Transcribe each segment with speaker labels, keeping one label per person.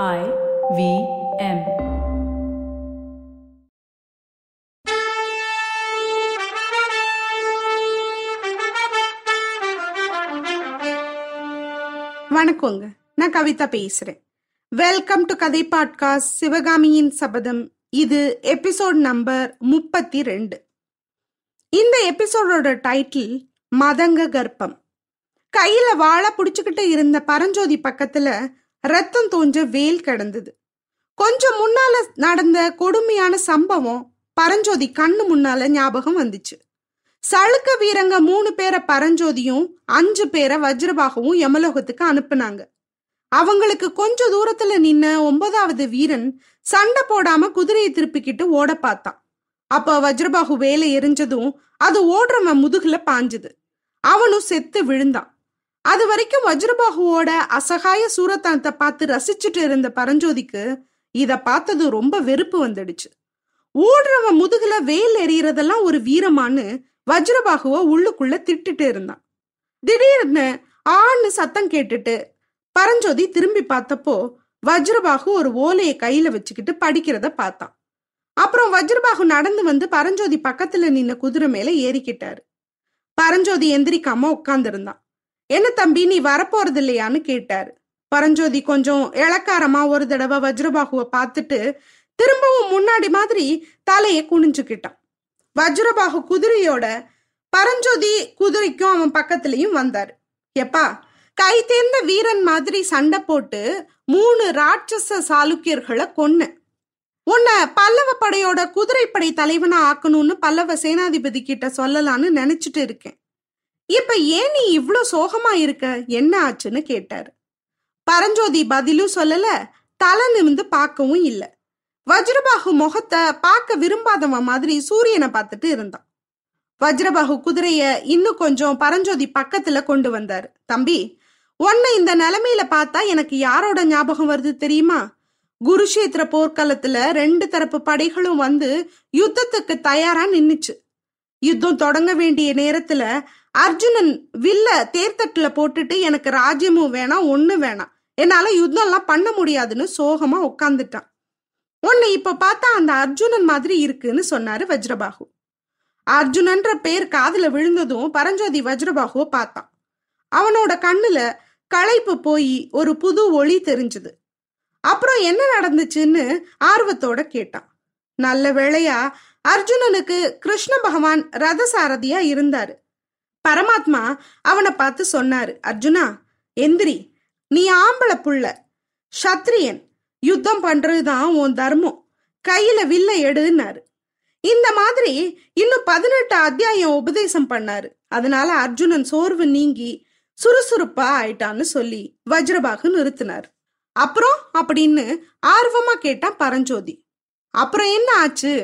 Speaker 1: I V M.
Speaker 2: வணக்கங்க. நான் கவிதா பேசுறேன். வெல்கம் டு கதை பாட்காஸ்ட் சிவகாமியின் சபதம். இது எபிசோட் நம்பர் முப்பத்தி ரெண்டு இந்த எபிசோடோட டைட்டில் மதங்க கர்ப்பம். கையில வாழை புடிச்சுக்கிட்டு இருந்த பரஞ்சோதி பக்கத்துல ரத்தம் தோஞ்ச வேல் கிடந்தது. கொஞ்சம் முன்னால நடந்த கொடுமையான சம்பவம் பரஞ்சோதி கண்ணு முன்னால ஞாபகம் வந்துச்சு. சளுக்க வீரங்க மூணு பேரை பரஞ்சோதியும் அஞ்சு பேரை வஜ்ரபாகவும் யமலோகத்துக்கு அனுப்புனாங்க. அவங்களுக்கு கொஞ்ச தூரத்துல நின்ன ஒன்பதாவது வீரன் சண்டை போடாம குதிரையை திருப்பிக்கிட்டு ஓட பார்த்தான். அப்ப வஜ்ரபாகு வேலை எரிஞ்சதும் அது ஓடுறவன் முதுகுல பாஞ்சுது. அவனும் செத்து விழுந்தான். அது வரைக்கும் வஜ்ரபாகுவோட அசகாய சூரத்தானத்தை பார்த்து ரசிச்சுட்டு இருந்த பரஞ்சோதிக்கு இத பார்த்தது ரொம்ப வெறுப்பு வந்துடுச்சு. ஓடுறவன் முதுகுல வேல் எறியறதெல்லாம் ஒரு வீரமான்னு வஜ்ரபாகுவ உள்ளுக்குள்ள திட்டுட்டு இருந்தான். திடீர்னு ஆன்னு சத்தம் கேட்டுட்டு பரஞ்சோதி திரும்பி பார்த்தப்போ வஜ்ரபாகு ஒரு ஓலையை கையில வச்சுக்கிட்டு படிக்கிறத பார்த்தான். அப்புறம் வஜ்ரபாகு நடந்து வந்து பரஞ்சோதி பக்கத்துல நின்ன குதிரை மேல ஏறிக்கிட்டாரு. பரஞ்சோதி எந்திரிக்காம உட்கார்ந்திருந்தான். என்ன தம்பி நீ வரப்போறது இல்லையான்னு கேட்டாரு. பரஞ்சோதி கொஞ்சம் இளக்காரமா ஒரு தடவை வஜ்ரபாகுவை பார்த்துட்டு திரும்பவும் முன்னாடி மாதிரி தலையை குனிஞ்சுக்கிட்டான். வஜ்ரபாகு குதிரையோட பரஞ்சோதி குதிரைக்கும் அவன் பக்கத்துலயும் வந்தாரு. எப்பா கை தேர்ந்த வீரன் மாதிரி சண்டை போட்டு மூணு ராட்சச சாளுக்கியர்களை கொன்ன. உன்னை பல்லவ படையோட குதிரைப்படை தலைவனா ஆக்கணும்னு பல்லவ சேனாதிபதி கிட்ட சொல்லலான்னு நினைச்சிட்டு இருக்கேன். இப்ப ஏன் நீ இவ்ளோ சோகமா இருக்க? என்ன ஆச்சுன்னு கேட்டாரு. பரஞ்சோதி பதிலும் சொல்லல தலை நிமிந்து பார்க்கவும் இல்லை. வஜ்ரபாகு முகத்தை பார்க்க விரும்பாதவன் மாதிரி சூரியனை பார்த்துட்டு இருந்தான். வஜ்ரபாகு குதிரைய இன்னும் கொஞ்சம் பரஞ்சோதி பக்கத்துல கொண்டு வந்தாரு. தம்பி உன்னை இந்த நிலைமையில பார்த்தா எனக்கு யாரோட ஞாபகம் வருது தெரியுமா? குருஷேத்திர போர்க்களத்துல ரெண்டு தரப்பு படைகளும் வந்து யுத்தத்துக்கு தயாரா நின்னுச்சு. யுத்தம் தொடங்க வேண்டிய நேரத்துல அர்ஜுனன் வில்ல தேர்தட்டுல போட்டுட்டு எனக்கு ராஜ்யமும் வேணாம் ஒண்ணு வேணாம். என்னால யுத்தம் எல்லாம் பண்ண முடியாதுன்னு சோகமா உட்காந்துட்டான் உன்னை இப்ப பார்த்தா அந்த அர்ஜுனன் மாதிரி இருக்குன்னு சொன்னாரு வஜ்ரபாகு. அர்ஜுனன்ற பேர் காதுல விழுந்ததும் பரஞ்சோதி வஜ்ரபாகுவை பார்த்தான். அவனோட கண்ணுல களைப்பு போய் ஒரு புது ஒளி தெரிஞ்சது. அப்புறம் என்ன நடந்துச்சுன்னு ஆர்வத்தோட கேட்டான். நல்ல வேளையா அர்ஜுனனுக்கு கிருஷ்ண பகவான் ரதசாரதியா இருந்தாரு. பரமாத்மா அவனை பார்த்து சொன்னாரு அர்ஜுனா எந்திரி நீ ஆம்பளை புள்ள. சத்ரியன் யுத்தம் பண்றதுதான் உன் தர்மம். கையில வில்ல எடுன்னாரு. இந்த மாதிரி இன்னும் பதினெட்டு அத்தியாயம் உபதேசம் பண்ணாரு. அதனால அர்ஜுனன் சோர்வு நீங்கி சுறுசுறுப்பா ஆயிட்டான்னு சொல்லி வஜ்ரபாகு நிறுத்தினார். அப்புறம் அப்படின்னு ஆர்வமா கேட்டான் பரஞ்சோதி அப்புறம் என்ன ஆச்சு?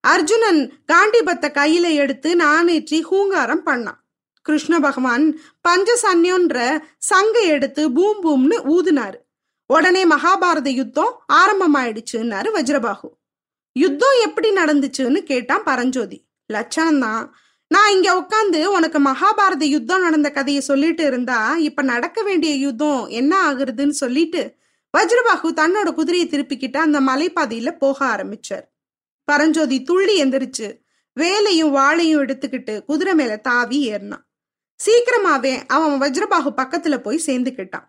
Speaker 2: அர்ஜுனன் காண்டிபத்தை கையில எடுத்து நானேற்றி ஹூங்காரம் பண்ணான். கிருஷ்ண பகவான் பஞ்சசன்யோன்ற சங்கை எடுத்து பூம் பூம்னு ஊதுனாரு. உடனே மகாபாரத யுத்தம் ஆரம்பமாயிடுச்சுன்னாரு வஜ்ரபாகு. யுத்தம் எப்படி நடந்துச்சுன்னு கேட்டான் பரஞ்சோதி. லட்சணம் தான் நான் இங்க உட்காந்து உனக்கு மகாபாரத யுத்தம் நடந்த கதையை சொல்லிட்டு இருந்தா இப்ப நடக்க வேண்டிய யுத்தம் என்ன ஆகுறதுன்னு சொல்லிட்டு வஜ்ரபாகு தன்னோட குதிரையை திருப்பிக்கிட்டு அந்த மலைப்பாதையில போக ஆரம்பிச்சார். பரஞ்சோதி துள்ளி எந்திரிச்சு வேலையும் வாழையும் எடுத்துக்கிட்டு குதிரை மேல தாவி ஏறினான். சீக்கிரமாவே அவன் வஜ்ரபாகு பக்கத்துல போய் சேர்ந்துக்கிட்டான்.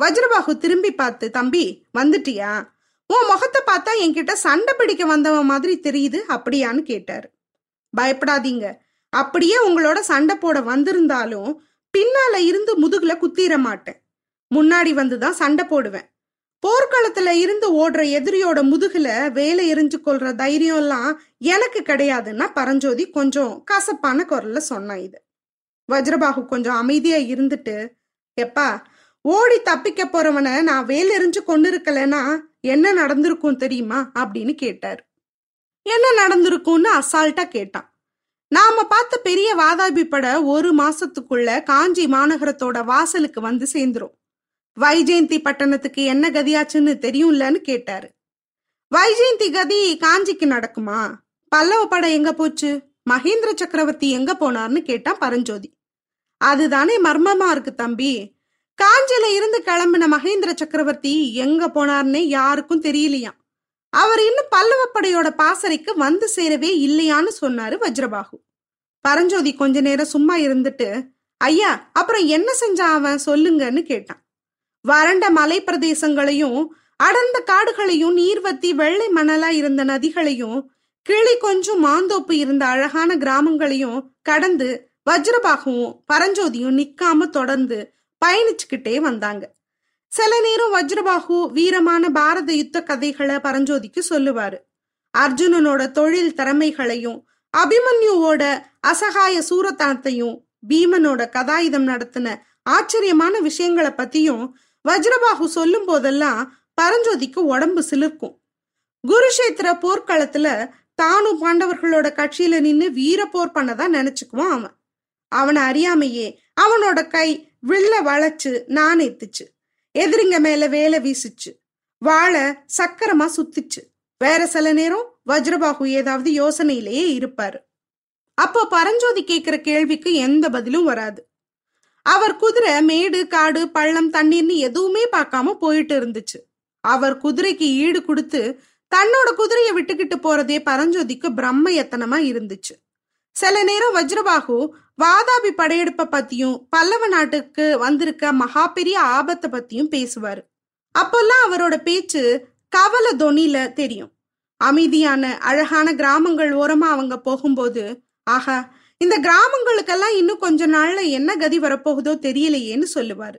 Speaker 2: வஜ்ரபாகு திரும்பி பார்த்து தம்பி வந்துட்டியா? உன் முகத்தை பார்த்தா என்கிட்ட சண்டை பிடிக்க வந்தவன் மாதிரி தெரியுது அப்படியான்னு கேட்டாரு. பயப்படாதீங்க. அப்படியே உங்களோட சண்டை போட வந்திருந்தாலும் பின்னால இருந்து முதுகுல குத்திர மாட்டேன். முன்னாடி வந்துதான் சண்டை போடுவேன். போர்க்களத்துல இருந்து ஓடுற எதிரியோட முதுகுல வேலை எரிஞ்சு கொள்ற தைரியம் எல்லாம் எனக்கு கிடையாதுன்னா பரஞ்சோதி கொஞ்சம் கசப்பான குரல்ல சொன்னான் இது. வஜ்ரபாகு கொஞ்சம் அமைதியா இருந்துட்டு எப்பா ஓடி தப்பிக்க போறவனை நான் வேல் எறிஞ்சு கொண்டு இருக்கலன்னா என்ன நடந்திருக்கும் தெரியுமா? அப்படின்னு கேட்டார். என்ன நடந்திருக்கும்னு அசால்ட்டா கேட்டான். நாம பார்த்த பெரிய வாதாபி பட ஒரு மாசத்துக்குள்ள காஞ்சி மாநகரத்தோட வாசலுக்கு வந்து சேர்ந்துரும். வைஜெயந்தி பட்டணத்துக்கு என்ன கதியாச்சுன்னு தெரியும்லன்னு கேட்டாரு. வைஜெயந்தி கதி காஞ்சிக்கு நடக்குமா? பல்லவ படம் எங்க போச்சு? மகேந்திர சக்கரவர்த்தி எங்க போனார்னு கேட்டான் பரஞ்சோதி. அதுதானே மர்மமா இருக்கு தம்பி. காஞ்சில இருந்து கிளம்பின மகேந்திர சக்கரவர்த்தி எங்க போனார்னே யாருக்கும் தெரியலையாம். அவர் இன்னும் பல்லவப்படையோட பாசறைக்கு வந்து சேரவே இல்லையான்னு சொன்னாரு வஜ்ரபாகு. பரஞ்சோதி கொஞ்ச நேரம் சும்மா இருந்துட்டு ஐயா அப்புறம் என்ன செஞ்சா அவன்? சொல்லுங்கன்னு கேட்டான். வறண்ட மலை பிரதேசங்களையும் அடர்ந்த காடுகளையும் நீர்வத்தி வெள்ளை மணலா இருந்த நதிகளையும் கிளி கொஞ்சம் மாந்தோப்பு இருந்த அழகான கிராமங்களையும் கடந்து வஜ்ரபாகவும் பரஞ்சோதியும் நிக்காம தொடர்ந்து பயணிச்சுக்கிட்டே வந்தாங்க. சில நேரம் வஜ்ரபாகு வீரமான பாரத யுத்த கதைகளை பரஞ்சோதிக்கு சொல்லுவாரு. அர்ஜுனனோட தொழில் திறமைகளையும் அபிமன்யுவோட அசகாய சூரத்தனத்தையும் பீமனோட கதாயுதம் நடத்தின ஆச்சரியமான விஷயங்களை பத்தியும் வஜ்ரபாகு சொல்லும் போதெல்லாம் பரஞ்சோதிக்கு உடம்பு சிலிர்க்கும். குருஷேத்திர போர்க்களத்துல தானும் பாண்டவர்களோட கட்சியில நின்னு வீர போர் பண்ணதான் நினைச்சுக்குவான் அவன். அவனை அறியாமையே அவனோட கை வில்ல வளைச்சு நானேத்துச்சு எதிரிங்க மேல வேலை வீசிச்சு. வாழை சக்கரமா சுத்திச்சு. வேற சில நேரம் வஜ்ரபாகு ஏதாவது யோசனையிலேயே இருப்பாரு. அப்போ பரஞ்சோதி கேட்கிற கேள்விக்கு எந்த பதிலும் வராது. அவர் குதிரை மேடு காடு பள்ளம் தண்ணீர்னு எதுவுமே பார்க்காம போயிட்டு இருந்துச்சு. அவர் குதிரைக்கு ஈடு கொடுத்து தன்னோட குதிரையை விட்டுக்கிட்டு போறதே பரஞ்சோதிக்கு பிரம்ம எத்தனமா இருந்துச்சு. சில நேரம் வஜ்ரபாகு வாதாபி படையெடுப்பை பத்தியும் பல்லவ நாட்டுக்கு வந்திருக்க மகா பெரிய ஆபத்தை பத்தியும் பேசுவாரு. அப்பெல்லாம் அவரோட பேச்சு கவல தொனில தெரியும். அமைதியான அழகான கிராமங்கள் ஓரமா அவங்க போகும்போது ஆஹா இந்த கிராமங்களுக்கெல்லாம் இன்னும் கொஞ்ச நாள்ல என்ன கதி வரப்போகுதோ தெரியலையேன்னு சொல்லுவாரு.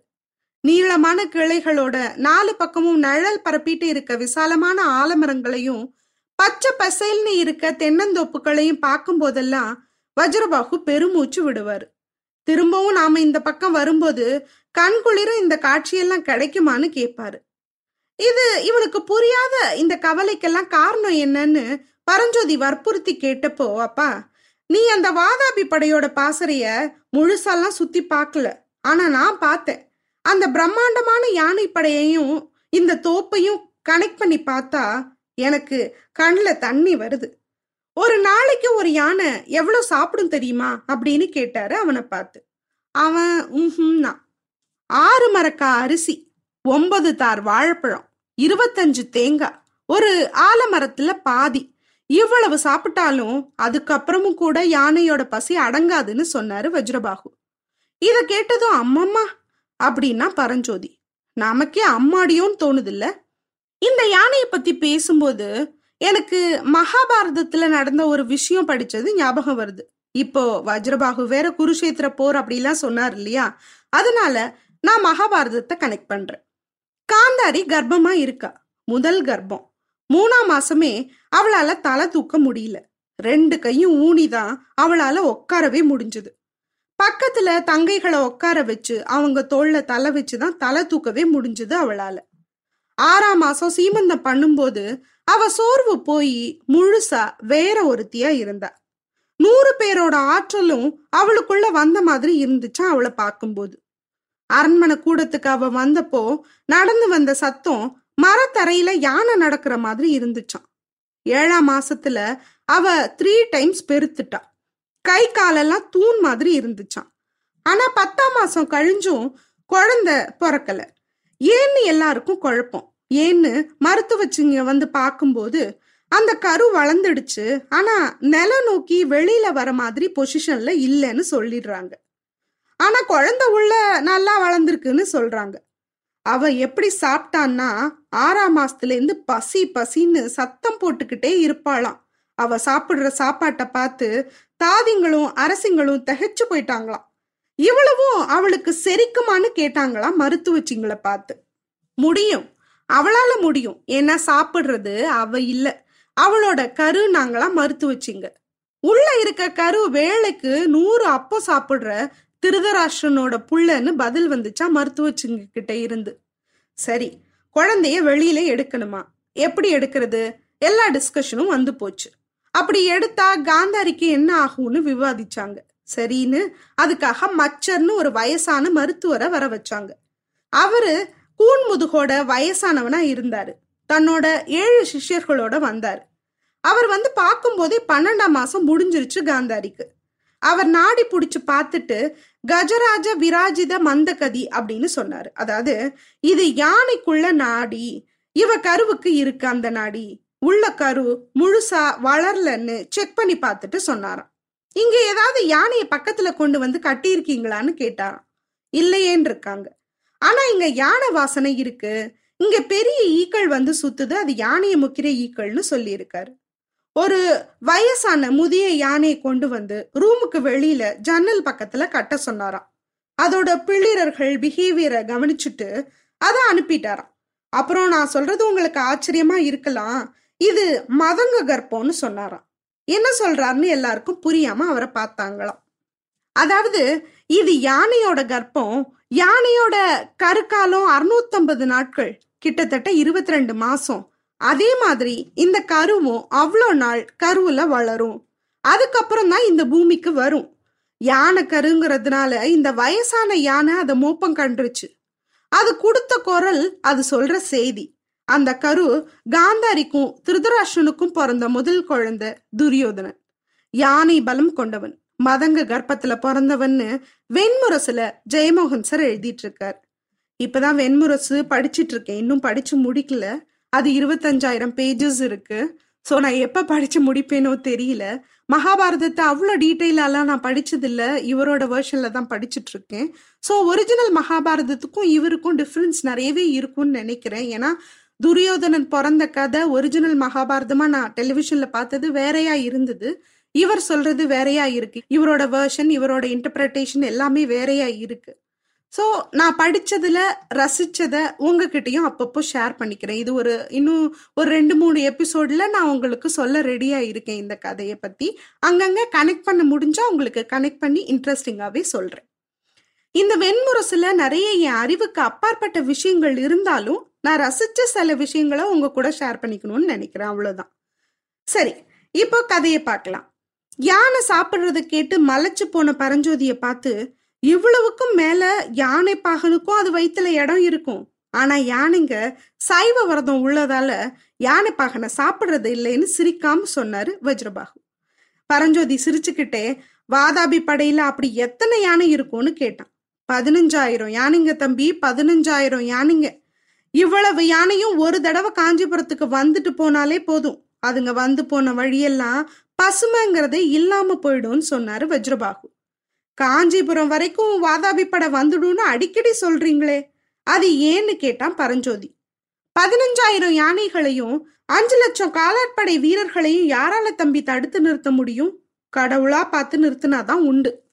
Speaker 2: நீளமான கிளைகளோட நாலு பக்கமும் நிழல் பரப்பிட்டு இருக்க விசாலமான ஆலமரங்களையும் பச்சை பசேல்னு இருக்க தென்னந்தோப்புகளையும் பார்க்கும் போதெல்லாம் வஜ்ரபாகு பெருமூச்சு விடுவார். திரும்பவும் நாம இந்த பக்கம் வரும்போது கண்குளிர இந்த காட்சியெல்லாம் கிடைக்குமான்னு கேட்பாரு. இது இவனுக்கு புரியாத இந்த கவலைக்கெல்லாம் காரணம் என்னன்னு பரஞ்சோதி வற்புறுத்தி கேட்டப்போ அப்பா நீ அந்த வாதாபி படையோட பாசறைய முழுசாலாம் சுத்தி பார்க்கல ஆனா நான் பார்த்தேன். அந்த பிரம்மாண்டமான யானை படையையும் இந்த தோப்பையும் கனெக்ட் பண்ணி பார்த்தா எனக்கு கண்ணில் தண்ணி வருது. ஒரு நாளைக்கு ஒரு யானை எவ்வளவு சாப்பிடும் தெரியுமா? அப்படின்னு கேட்டாரு அவனை பார்த்து. அவன் உம்னா ஆறு மரக்கா அரிசி ஒன்பது தார் வாழைப்பழம் இருபத்தஞ்சு தேங்காய் ஒரு ஆலமரத்துல பாதி. இவ்வளவு சாப்பிட்டாலும் அதுக்கப்புறமும் கூட யானையோட பசி அடங்காதுன்னு சொன்னாரு வஜ்ரபாகு இத கேட்டதும் அம்மம்மா அப்படின்னா பரஞ்சோதி. நமக்கே அம்மாடியோன்னு தோணுதில்ல? இந்த யானையை பத்தி பேசும்போது எனக்கு மகாபாரதத்துல நடந்த ஒரு விஷயம் படிச்சது ஞாபகம் வருது. இப்போ வஜ்ரபாகு வேற குருஷேத்திர போர் அப்படிலாம் சொன்னார் இல்லையா? அதனால நான் மகாபாரதத்தை கனெக்ட் பண்றேன். காந்தாரி கர்ப்பமா இருக்கா? முதல் கர்ப்பம். மூணாம் மாசமே அவளால தலை தூக்க முடியல. ரெண்டு கையும் ஊனிதான் அவளால உட்காரவே முடிஞ்சது. பக்கத்துல தங்கைகளை உட்கார வச்சு அவங்க தோல்ல தலை வச்சுதான் தலை தூக்கவே முடிஞ்சது அவளால. ஆறாம் மாசம் சீமந்தம் பண்ணும்போது அவ சோர்வு போய் முழுசா வேற ஒருத்தியா இருந்தா. நூறு பேரோட ஆற்றலும் அவளுக்குள்ள வந்த மாதிரி இருந்துச்சா அவளை பார்க்கும்போது. அரண்மனை கூடத்துக்கு அவ வந்தப்போ நடந்து வந்த சத்தம் மரத்தரையில யானை நடக்கிற மாதிரி இருந்துச்சான் ஏழாம் மாசத்துல அவ த்ரீ டைம்ஸ் பெருத்துட்டா. கை காலெல்லாம் தூண் மாதிரி இருந்துச்சான் ஆனா பத்தாம் மாசம் கழிஞ்சும் குழந்தை பிறக்கல. ஏன்னு எல்லாருக்கும் குழப்பம். ஏன்னு மருத்துவச்சிங்க வந்து பார்க்கும்போது அந்த கரு வளர்ந்துடுச்சு. ஆனா நில நோக்கி வெளியில வர மாதிரி பொசிஷன்ல இல்லைன்னு சொல்லிடுறாங்க. ஆனா குழந்தை உள்ள நல்லா வளர்ந்துருக்குன்னு சொல்றாங்க. அவ எப்படி சாப்பிட்டான்னா ஆறாம் மாசத்துல இருந்து பசி பசின்னு சத்தம் போட்டுக்கிட்டே இருப்பாளாம். அவ சாப்பிடுற சாப்பாட்டை பார்த்து தாதிங்களும் அரசிங்களும் திகைச்சு போயிட்டாங்களாம். இவ்வளவும் அவளுக்கு செரிக்குமான்னு கேட்டாங்களாம் மருத்துவச்சிங்களை பார்த்து. முடியும். அவளால முடியும். ஏன்னா சாப்பிடுறது அவ இல்ல. அவளோட கரு நாங்களாம் மருத்துவச்சிங்க. உள்ள இருக்க கரு வேலைக்கு நூறு அப்போ சாப்பிடுற திருதராஷ்டனோட புள்ளன்னு பதில் வந்துச்சா மருத்துவச்சிங்க கிட்ட இருந்து. சரி குழந்தைய வெளியில எடுக்கணுமா? எப்படி எடுக்கிறது? எல்லா டிஸ்கஷனும் வந்து போச்சு. அப்படி எடுத்தா காந்தாரிக்கு என்ன ஆகும்னு விவாதிச்சாங்க. சரின்னு அதுக்காக மச்சர்னு ஒரு வயசான மருத்துவரை வர வச்சாங்க. அவரு கூன்முதுகோட வயசானவனா இருந்தாரு. தன்னோட ஏழு சிஷ்யர்களோட வந்தாரு. அவர் வந்து பார்க்கும்போதே பன்னெண்டாம் மாசம் முடிஞ்சிருச்சு காந்தாரிக்கு. அவர் நாடி புடிச்சு பார்த்துட்டு கஜராஜ விராஜித மந்தகதி அப்படின்னு சொன்னாரு. அதாவது இது யானைக்குள்ள நாடி இவ கருவுக்கு இருக்கு அந்த நாடி. உள்ள கரு முழுசா வளரலன்னு செக் பண்ணி பார்த்துட்டு சொன்னாராம். இங்க ஏதாவது யானையை பக்கத்துல கொண்டு வந்து கட்டியிருக்கீங்களான்னு கேட்டாராம் இல்லையேன்னு இருக்காங்க. ஆனா இங்க யானை வாசனை இருக்கு. இங்க பெரிய ஈக்கள் வந்து சுத்துது அது யானையை முக்கிற ஈக்கள்னு சொல்லியிருக்காரு. ஒரு வயசான முதிய யானையை கொண்டு வந்து ரூமுக்கு வெளியில ஜன்னல் பக்கத்துல கட்ட சொன்னாராம். அதோட பிள்ளிரர்கள் பிஹேவியரை கவனிச்சுட்டு அதை அனுப்பிட்டாராம். அப்புறம் நான் சொல்றது உங்களுக்கு ஆச்சரியமா இருக்கலாம். இது மதங்க கர்ப்பம்னு சொன்னாராம். என்ன சொல்றாருன்னு எல்லாருக்கும் புரியாம அவரை பார்த்தாங்களாம். அதாவது இது யானையோட கர்ப்பம் யானையோட கருக்காலம் அறுநூத்தம்பது நாட்கள் கிட்டத்தட்ட இருபத்தி ரெண்டு மாசம். அதே மாதிரி இந்த கருவும் அவ்வளோ நாள் கருவுல வளரும். அதுக்கப்புறம் தான் இந்த பூமிக்கு வரும். யானை கருங்கிறதுனால இந்த வயசான யானை அதை மோப்பம் கண்டுருச்சு. அது கொடுத்த குரல் அது சொல்ற செய்தி. அந்த கரு காந்தாரிக்கும் திருதராஷ்டனுக்கும் பிறந்த முதல் குழந்தை துரியோதனன். யானை பலம் கொண்டவன் மதங்க கர்ப்பத்துல பிறந்தவன்னு வெண்முரசுல ஜெயமோகன் சார் எழுதிட்டு இருக்கார் இப்பதான் வெண்முரசு படிச்சிட்டு இருக்கேன் இன்னும் படிச்சு முடிக்கல. அது இருபத்தஞ்சாயிரம் பேஜஸ் இருக்கு. ஸோ நான் எப்போ படிச்சு முடிப்பேனோ தெரியல. மகாபாரதத்தை அவ்வளோ டீட்டெயிலெல்லாம் நான் படிச்சதில்ல. இவரோட வேர்ஷனில் தான் படிச்சுட்டு இருக்கேன் ஸோ ஒரிஜினல் மகாபாரதத்துக்கும் இவருக்கும் டிஃப்ரென்ஸ் நிறையவே இருக்கும்னு நினைக்கிறேன். ஏன்னா துரியோதனன் பிறந்த கதை ஒரிஜினல் மகாபாரதமா நான் டெலிவிஷன்ல பார்த்தது வேறையா இருந்தது. இவர் சொல்றது வேறையா இருக்கு. இவரோட வேர்ஷன் இவரோட இன்டர்பிரட்டேஷன் எல்லாமே வேறையா இருக்கு. ஸோ நான் படிச்சதுல ரசிச்சதை உங்ககிட்டயும் அப்பப்போ ஷேர் பண்ணிக்கிறேன். இது ஒரு இன்னும் ஒரு ரெண்டு மூணு எபிசோட்ல நான் உங்களுக்கு சொல்ல ரெடியா இருக்கேன் இந்த கதையை பத்தி. அங்கங்க கனெக்ட் பண்ண முடிஞ்சா உங்களுக்கு கனெக்ட் பண்ணி இன்ட்ரெஸ்டிங்காவே சொல்றேன். இந்த வெண்முரசுல நிறைய என் அறிவுக்கு அப்பாற்பட்ட விஷயங்கள் இருந்தாலும் நான் ரசிச்ச சில விஷயங்களை உங்க கூட ஷேர் பண்ணிக்கணும்னு நினைக்கிறேன். அவ்வளவுதான். சரி இப்போ கதையை பார்க்கலாம். யானை சாப்பிட்றத கேட்டு மலைச்சு போன பரஞ்சோதியை பார்த்து இவ்வளவுக்கும் மேல யானை பாகனுக்கும் அது வயிற்றுல இடம் இருக்கும். ஆனா யானைங்க சைவ விரதம் உள்ளதால யானை பாகனை சாப்பிட்றது இல்லைன்னு சிரிக்காம சொன்னாரு வஜ்ரபாகு. பரஞ்சோதி சிரிச்சுக்கிட்டே வாதாபி படையில அப்படி எத்தனை யானை இருக்கும்னு கேட்டான். பதினஞ்சாயிரம் யானைங்க தம்பி பதினஞ்சாயிரம் யானைங்க. இவ்வளவு யானையும் ஒரு தடவை காஞ்சிபுரத்துக்கு வந்துட்டு போனாலே போதும். அதுங்க வந்து போன வழியெல்லாம் பசுமைங்கிறதே இல்லாம போயிடும்னு சொன்னாரு வஜ்ரபாகு. காஞ்சிபுரம் வரைக்கும் வாதாபி படம் வந்துடும்னு அடிக்கடி சொல்றீங்களே அது ஏன்னு கேட்டான் பரஞ்சோதி. பதினஞ்சாயிரம் யானைகளையும் அஞ்சு லட்சம் காலாட்படை வீரர்களையும் யாரால தம்பி தடுத்து நிறுத்த முடியும்? கடவுளா பார்த்து நிறுத்தினாதான் உண்டு.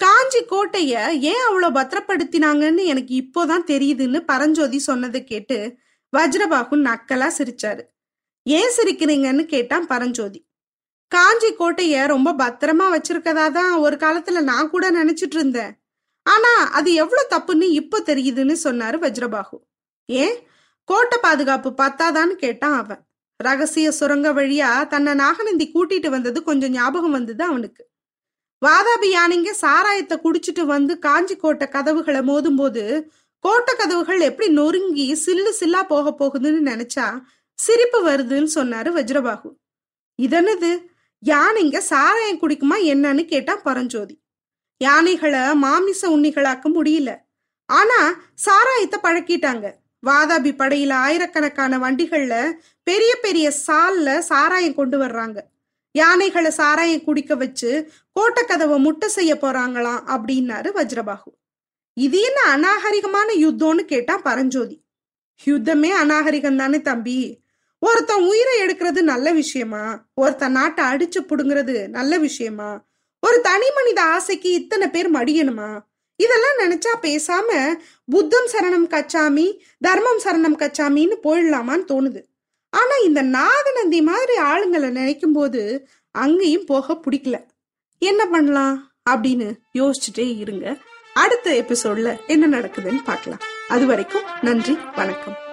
Speaker 2: காஞ்சி கோட்டைய ஏன் அவ்வளவு பத்திரப்படுத்தினாங்கன்னு எனக்கு இப்போதான் தெரியுதுன்னு பரஞ்சோதி சொன்னதை கேட்டு வஜ்ரபாகு நக்கலா சிரிச்சாரு. ஏன் சிரிக்கிறீங்கன்னு கேட்டான் பரஞ்சோதி. காஞ்சி கோட்டைய ரொம்ப பத்திரமா வச்சிருக்கதா தான் ஒரு காலத்துல நான் கூட நினைச்சிட்டு இருந்தேன். ஆனா அது எவ்வளவு தப்புன்னு இப்போ தெரியுதுன்னு சொன்னாரு வஜ்ரபாகு. ஏன்? கோட்டை பாதுகாப்பு பத்தாதான்னு கேட்டான் அவன். ரகசிய சுரங்க வழியா தன்னை நாகநந்தி கூட்டிட்டு வந்தது கொஞ்சம் ஞாபகம் வந்தது அவனுக்கு. வாதாபி யானைங்க சாராயத்தை குடிச்சிட்டு வந்து காஞ்சி கோட்டை கதவுகளை மோதும் போது கோட்டை கதவுகள் எப்படி நொறுங்கி சில்லு சில்லா போக போகுதுன்னு நினைச்சா சிரிப்பு வருதுன்னு சொன்னாரு வஜ்ரபாகு. இதனது யானைங்க சாராயம் குடிக்குமா என்னன்னு கேட்டா பரஞ்சோதி. யானைகளை மாமிச உண்ணிகளாக்க முடியல. ஆனா சாராயத்தை பழக்கிட்டாங்க. வாதாபி படையில ஆயிரக்கணக்கான வண்டிகள்ல பெரிய பெரிய சால்ல சாராயம் கொண்டு வர்றாங்க. யானைகளை சாராயம் குடிக்க வச்சு கோட்டக்கதவை முட்டை செய்ய போறாங்களாம் அப்படின்னாரு வஜ்ரபாகு. இது என்ன அநாகரிகமான யுத்தம்னு கேட்டா பரஞ்சோதி. யுத்தமே அநாகரிகம் தானே தம்பி. ஒருத்தன் உயிரை எடுக்கிறது நல்ல விஷயமா? ஒருத்தன் நாட்டை அடிச்சு புடுங்கிறது நல்ல விஷயமா? ஒரு தனி மனித ஆசைக்கு இத்தனை பேர் மடியணுமா? இதெல்லாம் நினைச்சா பேசாம புத்தம் சரணம் கச்சாமி தர்மம் சரணம் கச்சாமின்னு போயிடலாமான்னு தோணுது. ஆனா இந்த நாகநந்தி மாதிரி ஆளுங்களை நினைக்கும் போது அங்கேயும் போக பிடிக்கல. என்ன பண்ணலாம்? அப்படின்னு யோசிச்சுட்டே இருங்க. அடுத்த எபிசோட்ல என்ன நடக்குதுன்னு பார்க்கலாம். அது வரைக்கும் நன்றி வணக்கம்.